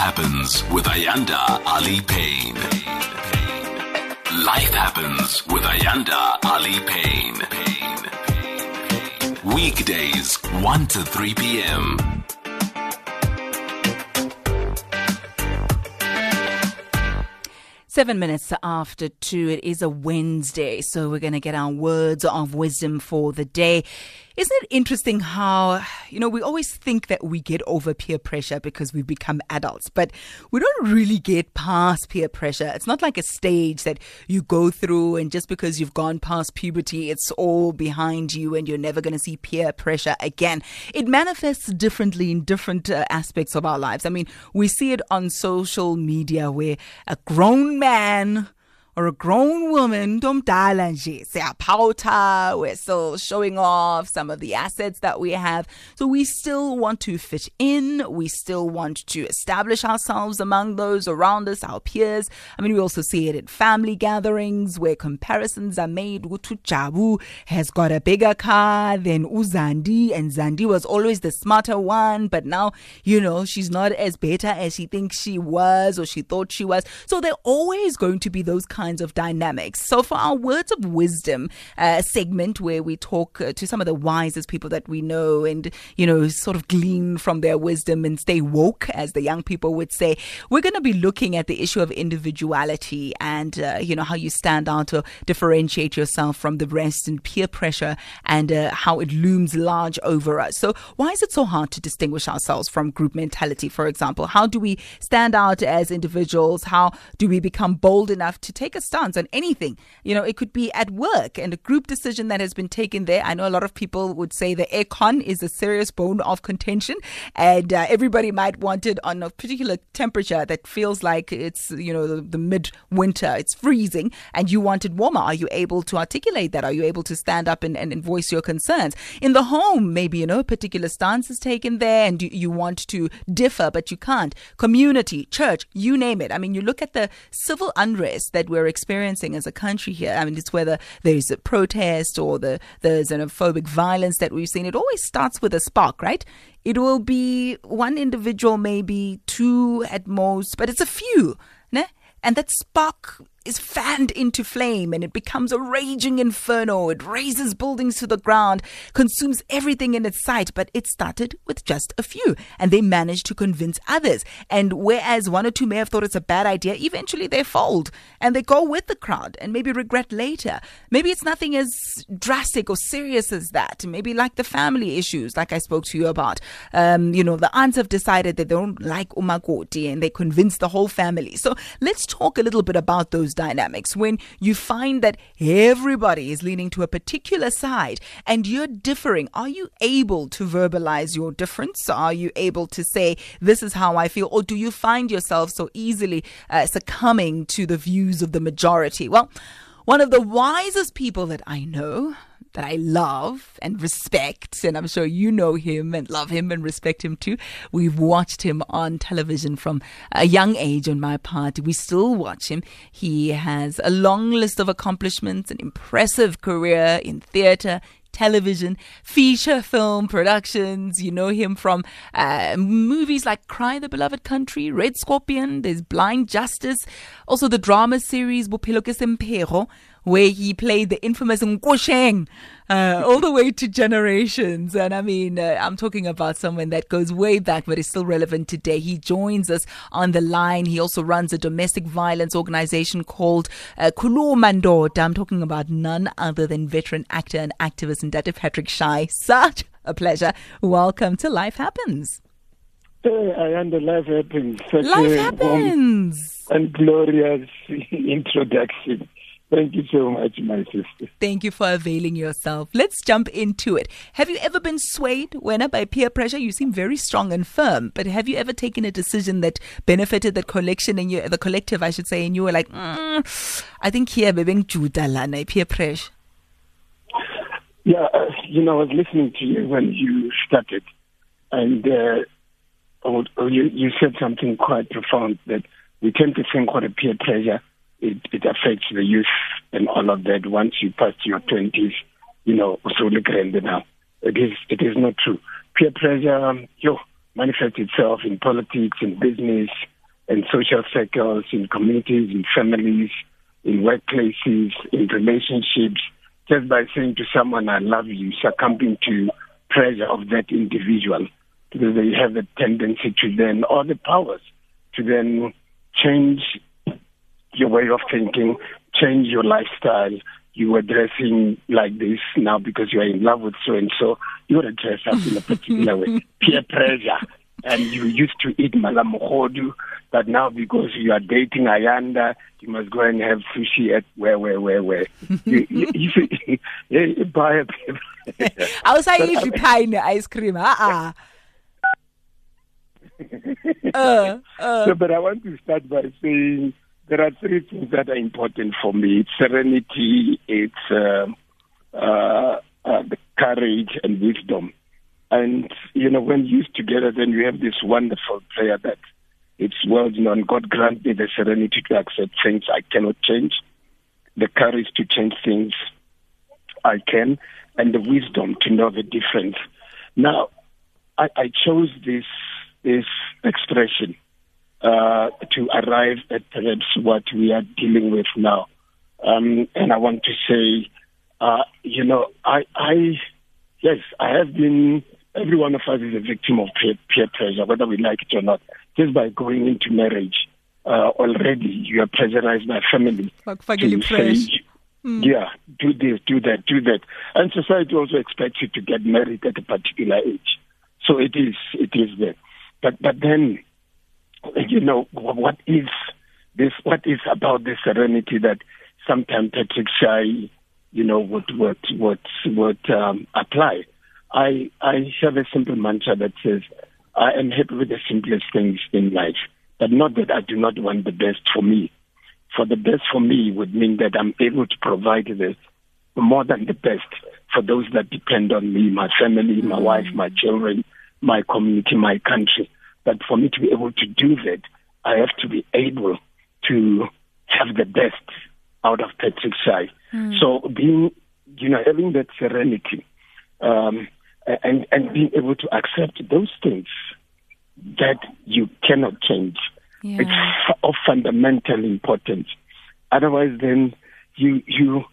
Happens with Ayanda Allie Paine. Life Happens with Ayanda Allie Paine. Weekdays, 1 to 3 p.m. Seven minutes after two, it is a Wednesday, so we're going to get our words of wisdom for the day. Isn't it interesting how, you know, we always think that we get over peer pressure because we become adults, but we don't really get past peer pressure. It's not like a stage that you go through and just because you've gone past puberty, it's all behind you and you're never going to see peer pressure again. It manifests differently in different uh, aspects of our lives. I mean, we see it on social media where a grown man or a grown woman ntomdala nje siyapawutha we're still showing off some of the assets that we have. So we still want to fit in. We still want to establish ourselves among those around us our peers. I mean we also see it at family gatherings where comparisons are made. Jabu has got a bigger car than uzandi and zandi was always the smarter one but now you know she's not as better as she thinks she was or she thought she was. So there are always going to be those kinds kinds of dynamics. So, for our words of wisdom uh, segment, where we talk uh, to some of the wisest people that we know and, you know, sort of glean from their wisdom and stay woke, as the young people would say, we're going to be looking at the issue of individuality and, uh, you know, how you stand out to differentiate yourself from the rest and peer pressure and uh, how it looms large over us. So, why is it so hard to distinguish ourselves from group mentality, for example? How do we stand out as individuals? How do we become bold enough to take a stance on anything. You know, it could be at work and a group decision that has been taken there. I know a lot of people would say the aircon is a serious bone of contention, and uh, everybody might want it on a particular temperature that feels like it's, you know, the, the mid winter, it's freezing, and you want it warmer. Are you able to articulate that? Are you able to stand up and, and, and voice your concerns? In the home, maybe, you know, a particular stance is taken there and you, you want to differ, but you can't. Community, church, you name it. I mean, you look at the civil unrest that we're experiencing as a country here. I mean, it's whether there's a protest or the, the xenophobic violence that we've seen. It always starts with a spark, right? It will be one individual, maybe two at most, but it's a few. Ne? And that spark is fanned into flame and it becomes a raging inferno. It razes buildings to the ground, consumes everything in its sight, but it started with just a few and they managed to convince others. And whereas one or two may have thought it's a bad idea, eventually they fold and they go with the crowd and maybe regret later. Maybe it's nothing as drastic or serious as that. Maybe like the family issues, like I spoke to you about. Um, you know, the aunts have decided that they don't like umakoti and they convince the whole family. So let's talk a little bit about those those dynamics when you find that everybody is leaning to a particular side and you're differing? Are you able to verbalize your difference? Are you able to say, this is how I feel? Or do you find yourself so easily uh, succumbing to the views of the majority? Well, one of the wisest people that I know that I love and respect, and I'm sure you know him and love him and respect him too. We've watched him on television from a young age on my part. We still watch him. He has a long list of accomplishments, an impressive career in theater, television, feature film productions. You know him from uh, movies like Cry the Beloved Country, Red Scorpion, there's Blind Justice, also the drama series ke Semphego, where he played the infamous Nkosheng, uh, all the way to generations. And I mean, uh, I'm talking about someone that goes way back, but is still relevant today. He joins us on the line. He also runs a domestic violence organization called uh, Khuluma I'm talking about none other than veteran actor and activist Ntate Patrick Shai. Such a pleasure. Welcome to Life Happens. Hey, I am the Life Happens. Such Life Happens. And glorious introduction. Thank you so much, my sister. Thank you for availing yourself. Let's jump into it. Have you ever been swayed, Wena, by peer pressure? You seem very strong and firm, but have you ever taken a decision that benefited the collection and you, the collective, I should say, and you were like, mm, I think here, being Judalana, peer pressure? Yeah, uh, you know, I was listening to you when you started, and uh, oh, oh, you, you said something quite profound that we tend to think what a peer pressure it, it affects the youth and all of that. Once you pass your twenties, you know, so look at now. It is it is not true. Peer pressure, um, yo, manifests itself in politics, in business, in social circles, in communities, in families, in workplaces, in relationships. Just by saying to someone, I love you, succumbing to pressure of that individual because they have a tendency to then, or the powers, to then change your way of thinking, change your lifestyle. You were dressing like this now because you are in love with so and so. You got to dress up in a particular way. Peer pressure. And you used to eat malamohodu, but now because you are dating Ayanda, you must go and have sushi at where, where, where, where. you, you, you, you, you buy a awusayidli pie ice cream uh-uh. uh, uh. So, but I want to start by saying there are three things that are important for me. It's serenity, it's uh, uh, uh, the courage and wisdom. And, you know, when used together, then you have this wonderful prayer that it's well known. God grant me the serenity to accept things I cannot change, the courage to change things I can, and the wisdom to know the difference. Now, I, I chose this this expression uh, to arrive at perhaps what we are dealing with now, um, and I want to say, uh, you know, I, I, yes, I have been. Every one of us is a victim of peer, peer pressure, whether we like it or not. Just by going into marriage, uh, already you are pressurized by family. Like to say, Mm. Yeah, do this, do that, do that. And society also expects you to get married at a particular age. So it is, it is there. But, but then, you know, what is this, what is about this serenity that sometimes Patrick Shai, you know, would, would, would, would um, apply? I, I have a simple mantra that says, I am happy with the simplest things in life, but not that I do not want the best for me for the best for me would mean that I'm able to provide this more than the best for those that depend on me, my family, my mm. wife, my children, my community, my country. But for me to be able to do that, I have to be able to have the best out of Patrick Shai. Mm. So being, you know, having that serenity um, and and being able to accept those things that you cannot change yeah. It's of fundamental importance. Otherwise, then you you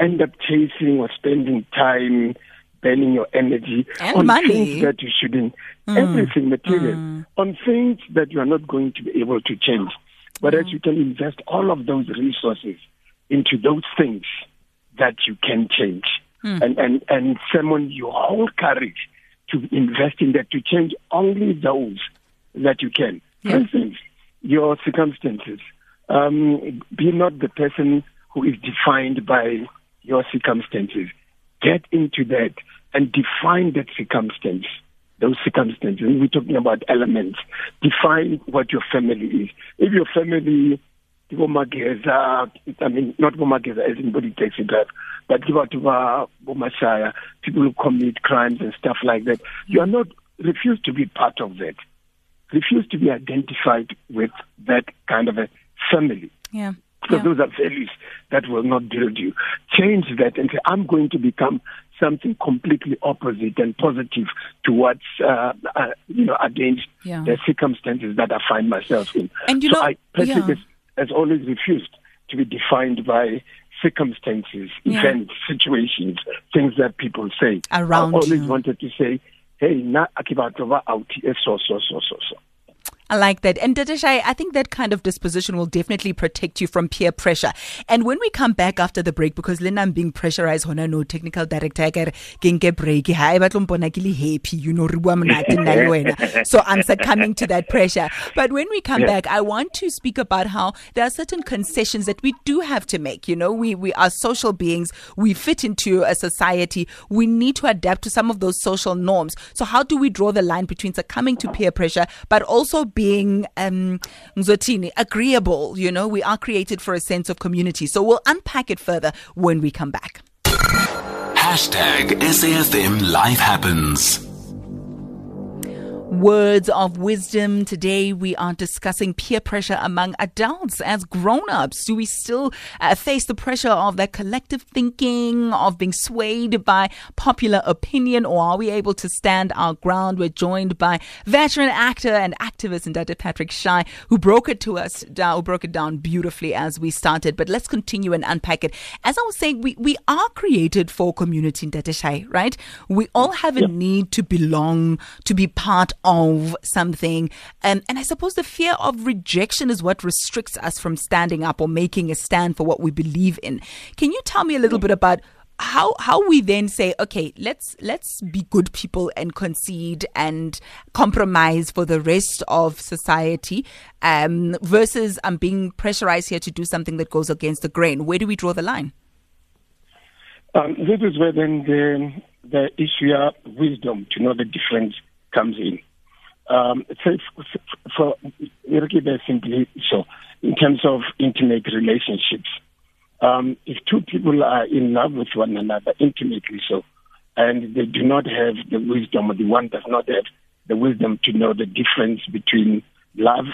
end up chasing or spending time, burning your energy and on money. things that you shouldn't. Mm. Everything material mm. on things that you are not going to be able to change. Whereas mm. you can invest all of those resources into those things that you can change. Mm. And, and, and summon your whole courage to invest in that, to change only those that you can. Yeah. For instance, your circumstances. Um, be not the person who is defined by your circumstances. Get into that and define that circumstance, those circumstances. And We're talking about elements. Define what your family is. If your family, Bomageza, I mean, not Bomageza as anybody takes it up, but Bomashaya, people who commit crimes and stuff like that, you are not, refuse to be part of that refuse to be identified with that kind of a family. Yeah. So yeah. those are values that will not build you. Change that and say, I'm going to become something completely opposite and positive towards, uh, uh, you know, against yeah. the circumstances that I find myself in. And you so know, I personally yeah. has, always refused to be defined by circumstances, yeah. events, situations, things that people say. Around I always you. wanted to say, hey, na akibatova out so so so so so. I like that. And Dadeshai, I think that kind of disposition will definitely protect you from peer pressure. And when we come back after the break, because Lena, I'm being pressurized, hona no technical director, ke break, ha, happy, you know, so I'm succumbing to that pressure. But when we come yeah. back, I want to speak about how there are certain concessions that we do have to make. You know, we, we are social beings. We fit into a society. We need to adapt to some of those social norms. So how do we draw the line between succumbing to peer pressure, but also being um, agreeable. You know, we are created for a sense of community. So we'll unpack it further when we come back. Hashtag SAFM Life Happens. Words of wisdom. Today we are discussing peer pressure among adults as grown ups. Do we still uh, face the pressure of that collective thinking, of being swayed by popular opinion, or are we able to stand our ground? We're joined by veteran actor and activist Dr. Patrick Shai, who broke it to us, who broke it down beautifully as we started. But let's continue and unpack it. As I was saying, we, we are created for community, Dr. Shai, right? We all have a need to belong, to be part of something. Um, and I suppose the fear of rejection is what restricts us from standing up or making a stand for what we believe in. Can you tell me a little bit about how how we then say okay let's let's be good people and concede and compromise for the rest of society um, versus I'm being pressurized here to do something that goes against the grain where do we draw the line um, this is where then the the issue of wisdom to know the difference comes in um, for, simply so in terms of intimate relationships. Um, if two people are in love with one another intimately so, and they do not have the wisdom, or the one does not have the wisdom to know the difference between love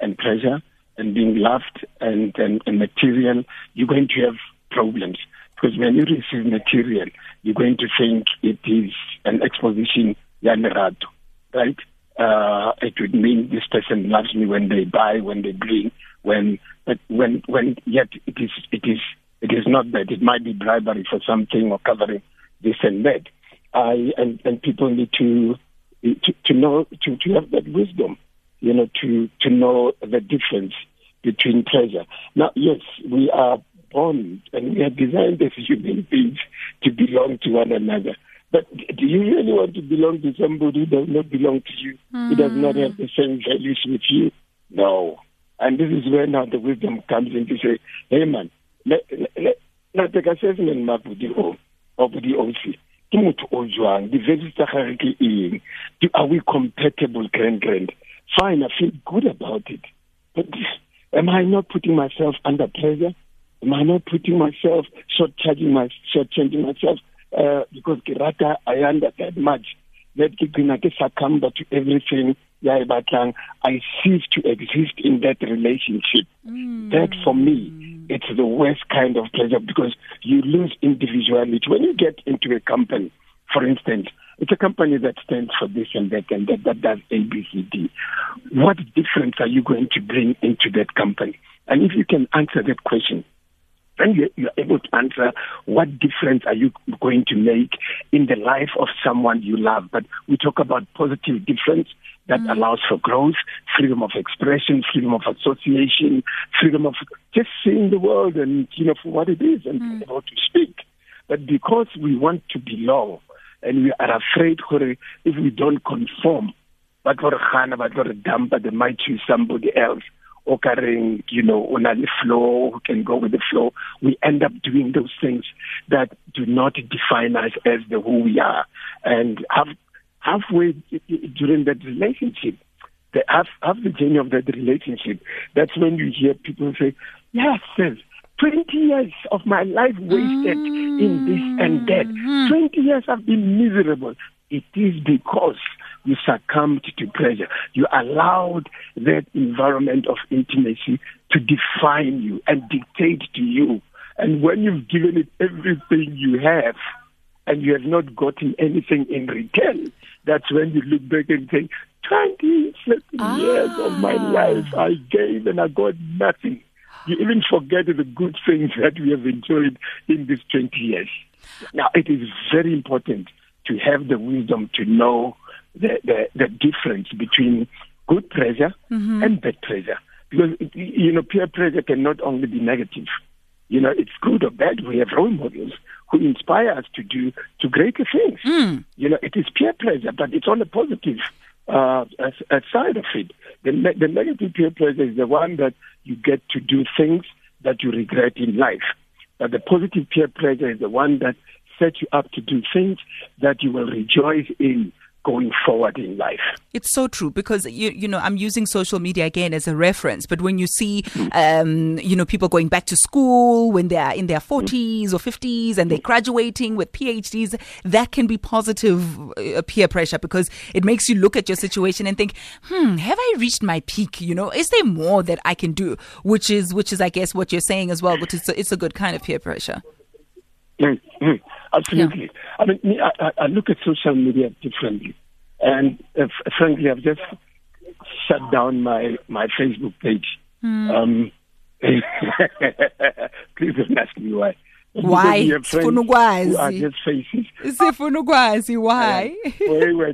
and pleasure, and being loved and, and, and material, you're going to have problems. Because when you receive material, you're going to think it is an exposition, right? Uh, it would mean this person loves me when they buy, when they bring, when, but when, when yet it is, it is, it is not that. It might be bribery for something or covering this and that. I, and, and people need to, to, to know, to, to have that wisdom, you know, to, to know the difference between pleasure. Now, yes, we are born and we are designed as human beings to belong to one another. But do you really want to belong to somebody who does not belong to you, mm. who does not have the same values with you? No. And this is where now the wisdom comes in to say, hey man, let, let, let take assessment map of the, of the OC. ke motho o jwang di-values tsa gage ke eng are we compatible grand grand fine i feel good about it but am i not putting myself under pressure am i not putting myself short charging my short changing myself uh, because ke rata Ayanda that much that ke gcina ke succumb to everything ya e batlang. I cease to exist in that relationship. Mm. that for me it's the worst kind of pleasure because you lose individuality. When you get into a company for instance it's a company that stands for this and that and that that does ABCD what difference are you going to bring into that company? And if you can answer that question then you, you're able to answer what difference are you going to make in the life of someone you love. But we talk about positive difference that mm. allows for growth, freedom of expression, freedom of association, freedom of just seeing the world and you know for what it is and mm. able to speak. But because we want to belong and we are afraid if we don't conform, but for but for dump, they might choose somebody else occurring, you know, on a flow, who can go with the flow. We end up doing those things that do not define us as the who we are. And half, halfway during that relationship, the half, half the journey of that relationship, that's when you hear people say, yes, sis, 20 years of my life wasted mm-hmm. in this and that. Mm-hmm. 20 years I've been miserable. It is because you succumbed to pressure. You allowed that environment of intimacy to define you and dictate to you. And when you've given it everything you have, and you have not gotten anything in return, that's when you look back and say, 20 ah. years of my life I gave and I got nothing. You even forget the good things that we have enjoyed in these 20 years. Now, it is very important to have the wisdom to know the, the, the difference between good pressure mm-hmm. and bad pressure. Because, you know, peer pressure can not only be negative. You know, it's good or bad. We have role models who inspire us to do to greater things. Mm. You know, it is peer pressure, but it's on the positive uh, side of it. The, the negative peer pressure is the one that you get to do things that you regret in life. But the positive peer pressure is the one that sets you up to do things that you will rejoice in going forward in life. It's so true because you you know I'm using social media again as a reference, but when you see um, you know people going back to school when they're in their 40s or 50s and they're graduating with PhDs, that can be positive uh, peer pressure because it makes you look at your situation and think, hmm, have I reached my peak? You know, is there more that I can do? Which is which is I guess what you're saying as well, but it's a, it's a good kind of peer pressure. Mm, mm, absolutely. Yeah. I mean, I, I, look at social media differently, and uh, frankly, I've just shut down my my Facebook page. Mm. Um, please don't ask me why. Why? Sifuna ukwazi. just faces. Sifuna ukwazi why?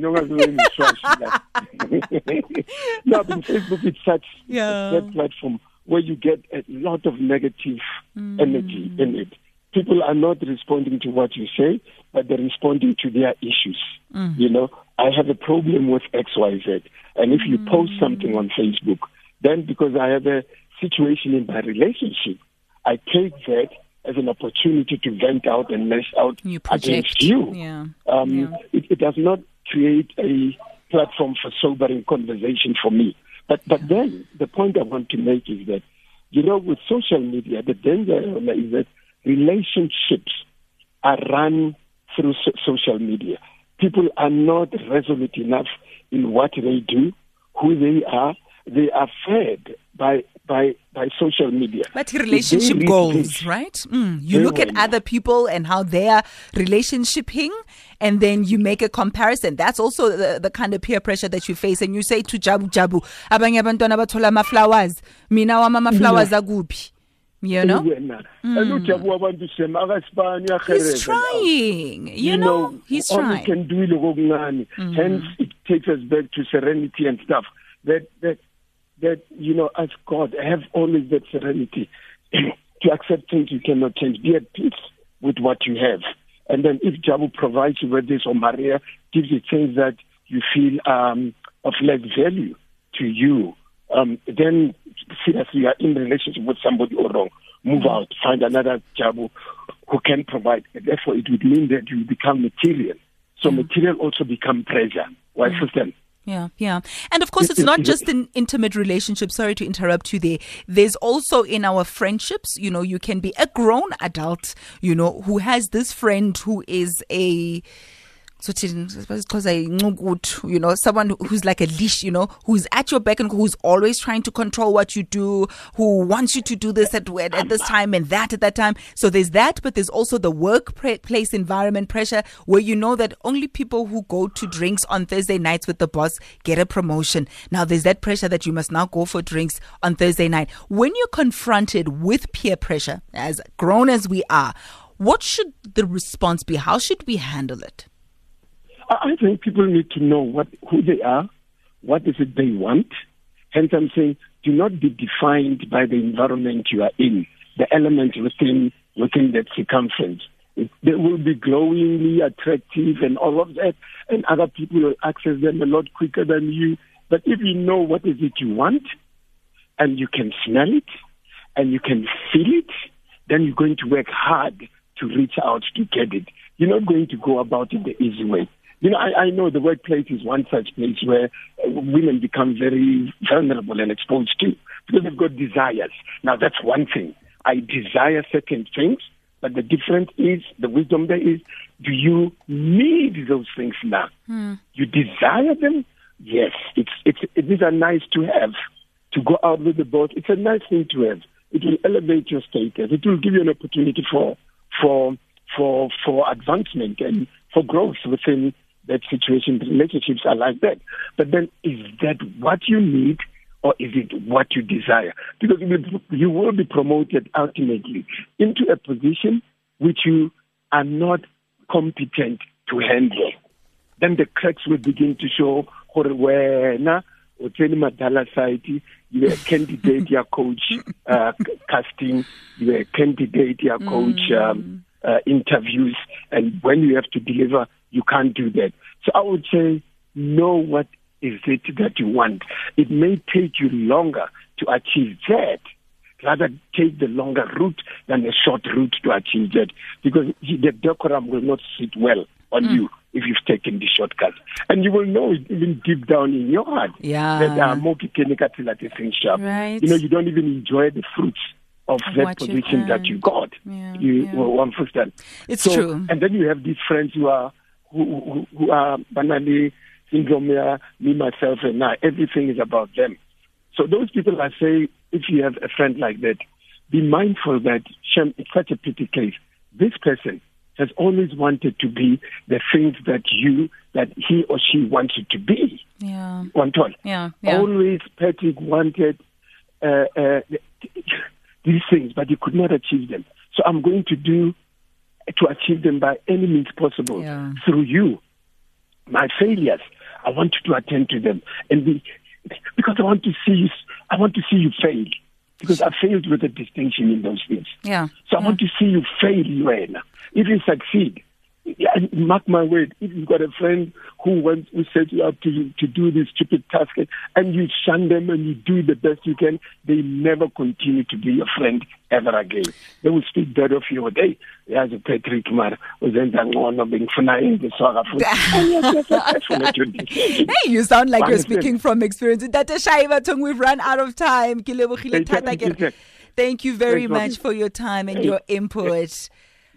Nongaziweni swashila. No, but Facebook it's such yeah. that platform where you get a lot of negative mm. energy in it people are not responding to what you say, but they're responding to their issues. Mm. You know, I have a problem with XYZ. And if you mm. post something on Facebook, then because I have a situation in my relationship, I take that as an opportunity to vent out and lash out you against you. Yeah. Um, yeah. It, it, does not create a platform for sobering conversation for me. But but then the point I want to make is that, you know, with social media, the danger is that relationships are run through so- social media. People are not resolute enough in what they do, who they are. They are fed by by by social media. But relationship goals, right? Mm. You look at other people and how they are relationshiping, and then you make a comparison. That's also the, the kind of peer pressure that you face, and you say to Jabu Jabu, abanye abantwana bathola ama flowers, mina wama flowers aguphi you know mm. he's trying you, you know, know he's trying. can do mm. hence it takes us back to serenity and stuff. That that that you know as god have always that serenity. To accept things you cannot change. Be at peace with what you have. And then if jabu provides you with this or maria gives you things that you feel um of less value to you um, then seriously you are in a relationship with somebody or wrong, move mm-hmm. out, find another job who, can provide. Therefore, it would mean that you become material. So mm-hmm. material also become pressure. Why, mm-hmm. sister? Yeah, yeah. And of course, it's not just an intimate relationship. Sorry to interrupt you there. There's also in our friendships, you know, you can be a grown adult, you know, who has this friend who is a because you know someone who's like a leash you know who's at your back and who's always trying to control what you do who wants you to do this at, at this time and that at that time. So there's that but there's also the workplace environment pressure where you know that only people who go to drinks on Thursday nights with the boss get a promotion. Now there's that pressure that you must now go for drinks on Thursday night. When you're confronted with peer pressure as grown as we are what should the response be? How should we handle it I think people need to know what who they are, what is it they want. Hence, I'm saying do not be defined by the environment you are in, the element within within that circumference. They will be glowingly attractive and all of that, and other people will access them a lot quicker than you. But if you know what is it you want, and you can smell it, and you can feel it, then you're going to work hard to reach out to get it. You're not going to go about it the easy way. You know, I, I know the workplace is one such place where women become very vulnerable and exposed to because they've got desires. Now, that's one thing. I desire certain things, but the difference is the wisdom there is do you need those things now? Hmm. You desire them? Yes, it's, it's, it is a nice to have to go out with the boat. It's a nice thing to have. It will elevate your status. It will give you an opportunity for for for for advancement and for growth within that situation. Relationships are like that. But then is that what you need or is it what you desire? Because you will be promoted ultimately into a position which you are not competent to handle. Then the cracks will begin to show wena o tsene madala you a candidate your coach uh, casting you a candidate your coach mm. um, uh, interviews and when you have to deliver you can't do that. So I would say, know what is it that you want. It may take you longer to achieve that. Rather take the longer route than the short route to achieve that because the decorum will not sit well on mm. you if you've taken the shortcut. And you will know it even deep down in your heart Yeah. that uh, more sharp. Right. You know, you don't even enjoy the fruits of Of that what you position that you got. Yeah, you yeah. well, one first time. It's so, true. And then you have these friends who are who who, who are banally syndrome, me myself and I. Everything is about them. So those people, I say, if you have a friend like that, be mindful that Shem, it's such a pity case. This person has always wanted to be the things that you, that he or she wanted to be. Yeah. One tall. Yeah. Yeah. Always Patrick wanted uh, uh, these things, but he could not achieve them. So I'm going to do to achieve them by any means possible Yeah. through you. My failures, I want you to attend to them, and be, because I want to see you. I want to see you fail because I failed with a distinction in those things. Yeah. So I want to see you fail. If you succeed, yeah, mark my word, if you've got a friend who wants who sets you up to to do this stupid task and you shun them and you do the best you can, they never continue to be your friend ever again. They will speak better of you. Hey, yazi Patrick Mara uzenza ngcono bengifuna into swaka futhi. And yes, yes, successful at your decision. Hey, you sound like you're speaking from experience. Dr. Shaiva Tung, we've run out of time. Ke lebogile Hey, thata thank you, re- sir. Thank you very much for your time and your input.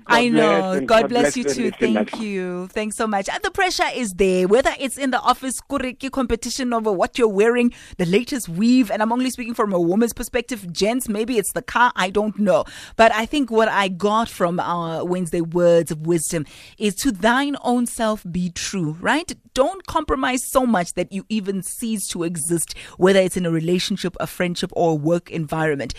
God I know. God, God bless, bless you too. Thank you. Thanks so much. And the pressure is there, whether it's in the office, kuriki competition over what you're wearing, the latest weave. And I'm only speaking from a woman's perspective. Gents, maybe it's the car. I don't know. But I think what I got from our Wednesday words of wisdom is to thine own self be true, right? Don't compromise so much that you even cease to exist, whether it's in a relationship, a friendship, or a work environment.